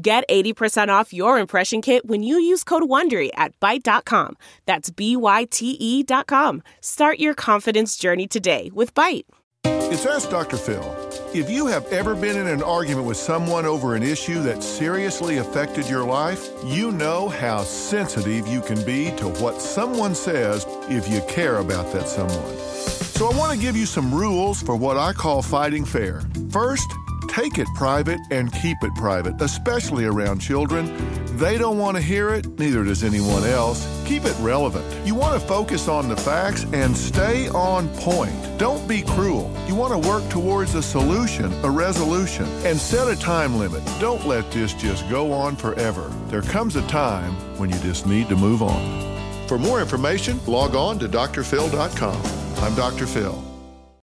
Get 80% off your impression kit when you use code WONDERY at Byte.com. That's B-Y-T-E dot com. Start your confidence journey today with Byte. It's Ask Dr. Phil. If you have ever been in an argument with someone over an issue that seriously affected your life, you know how sensitive you can be to what someone says if you care about that someone. So I want to give you some rules for what I call fighting fair. First, Take it private and keep it private, especially around children. They don't want to hear it, neither does anyone else. Keep it relevant. You want to focus on the facts and stay on point. Don't be cruel. You want to work towards a solution, a resolution, and set a time limit. Don't let this just go on forever. There comes a time when you just need to move on. For more information, log on to drphil.com. I'm Dr. Phil.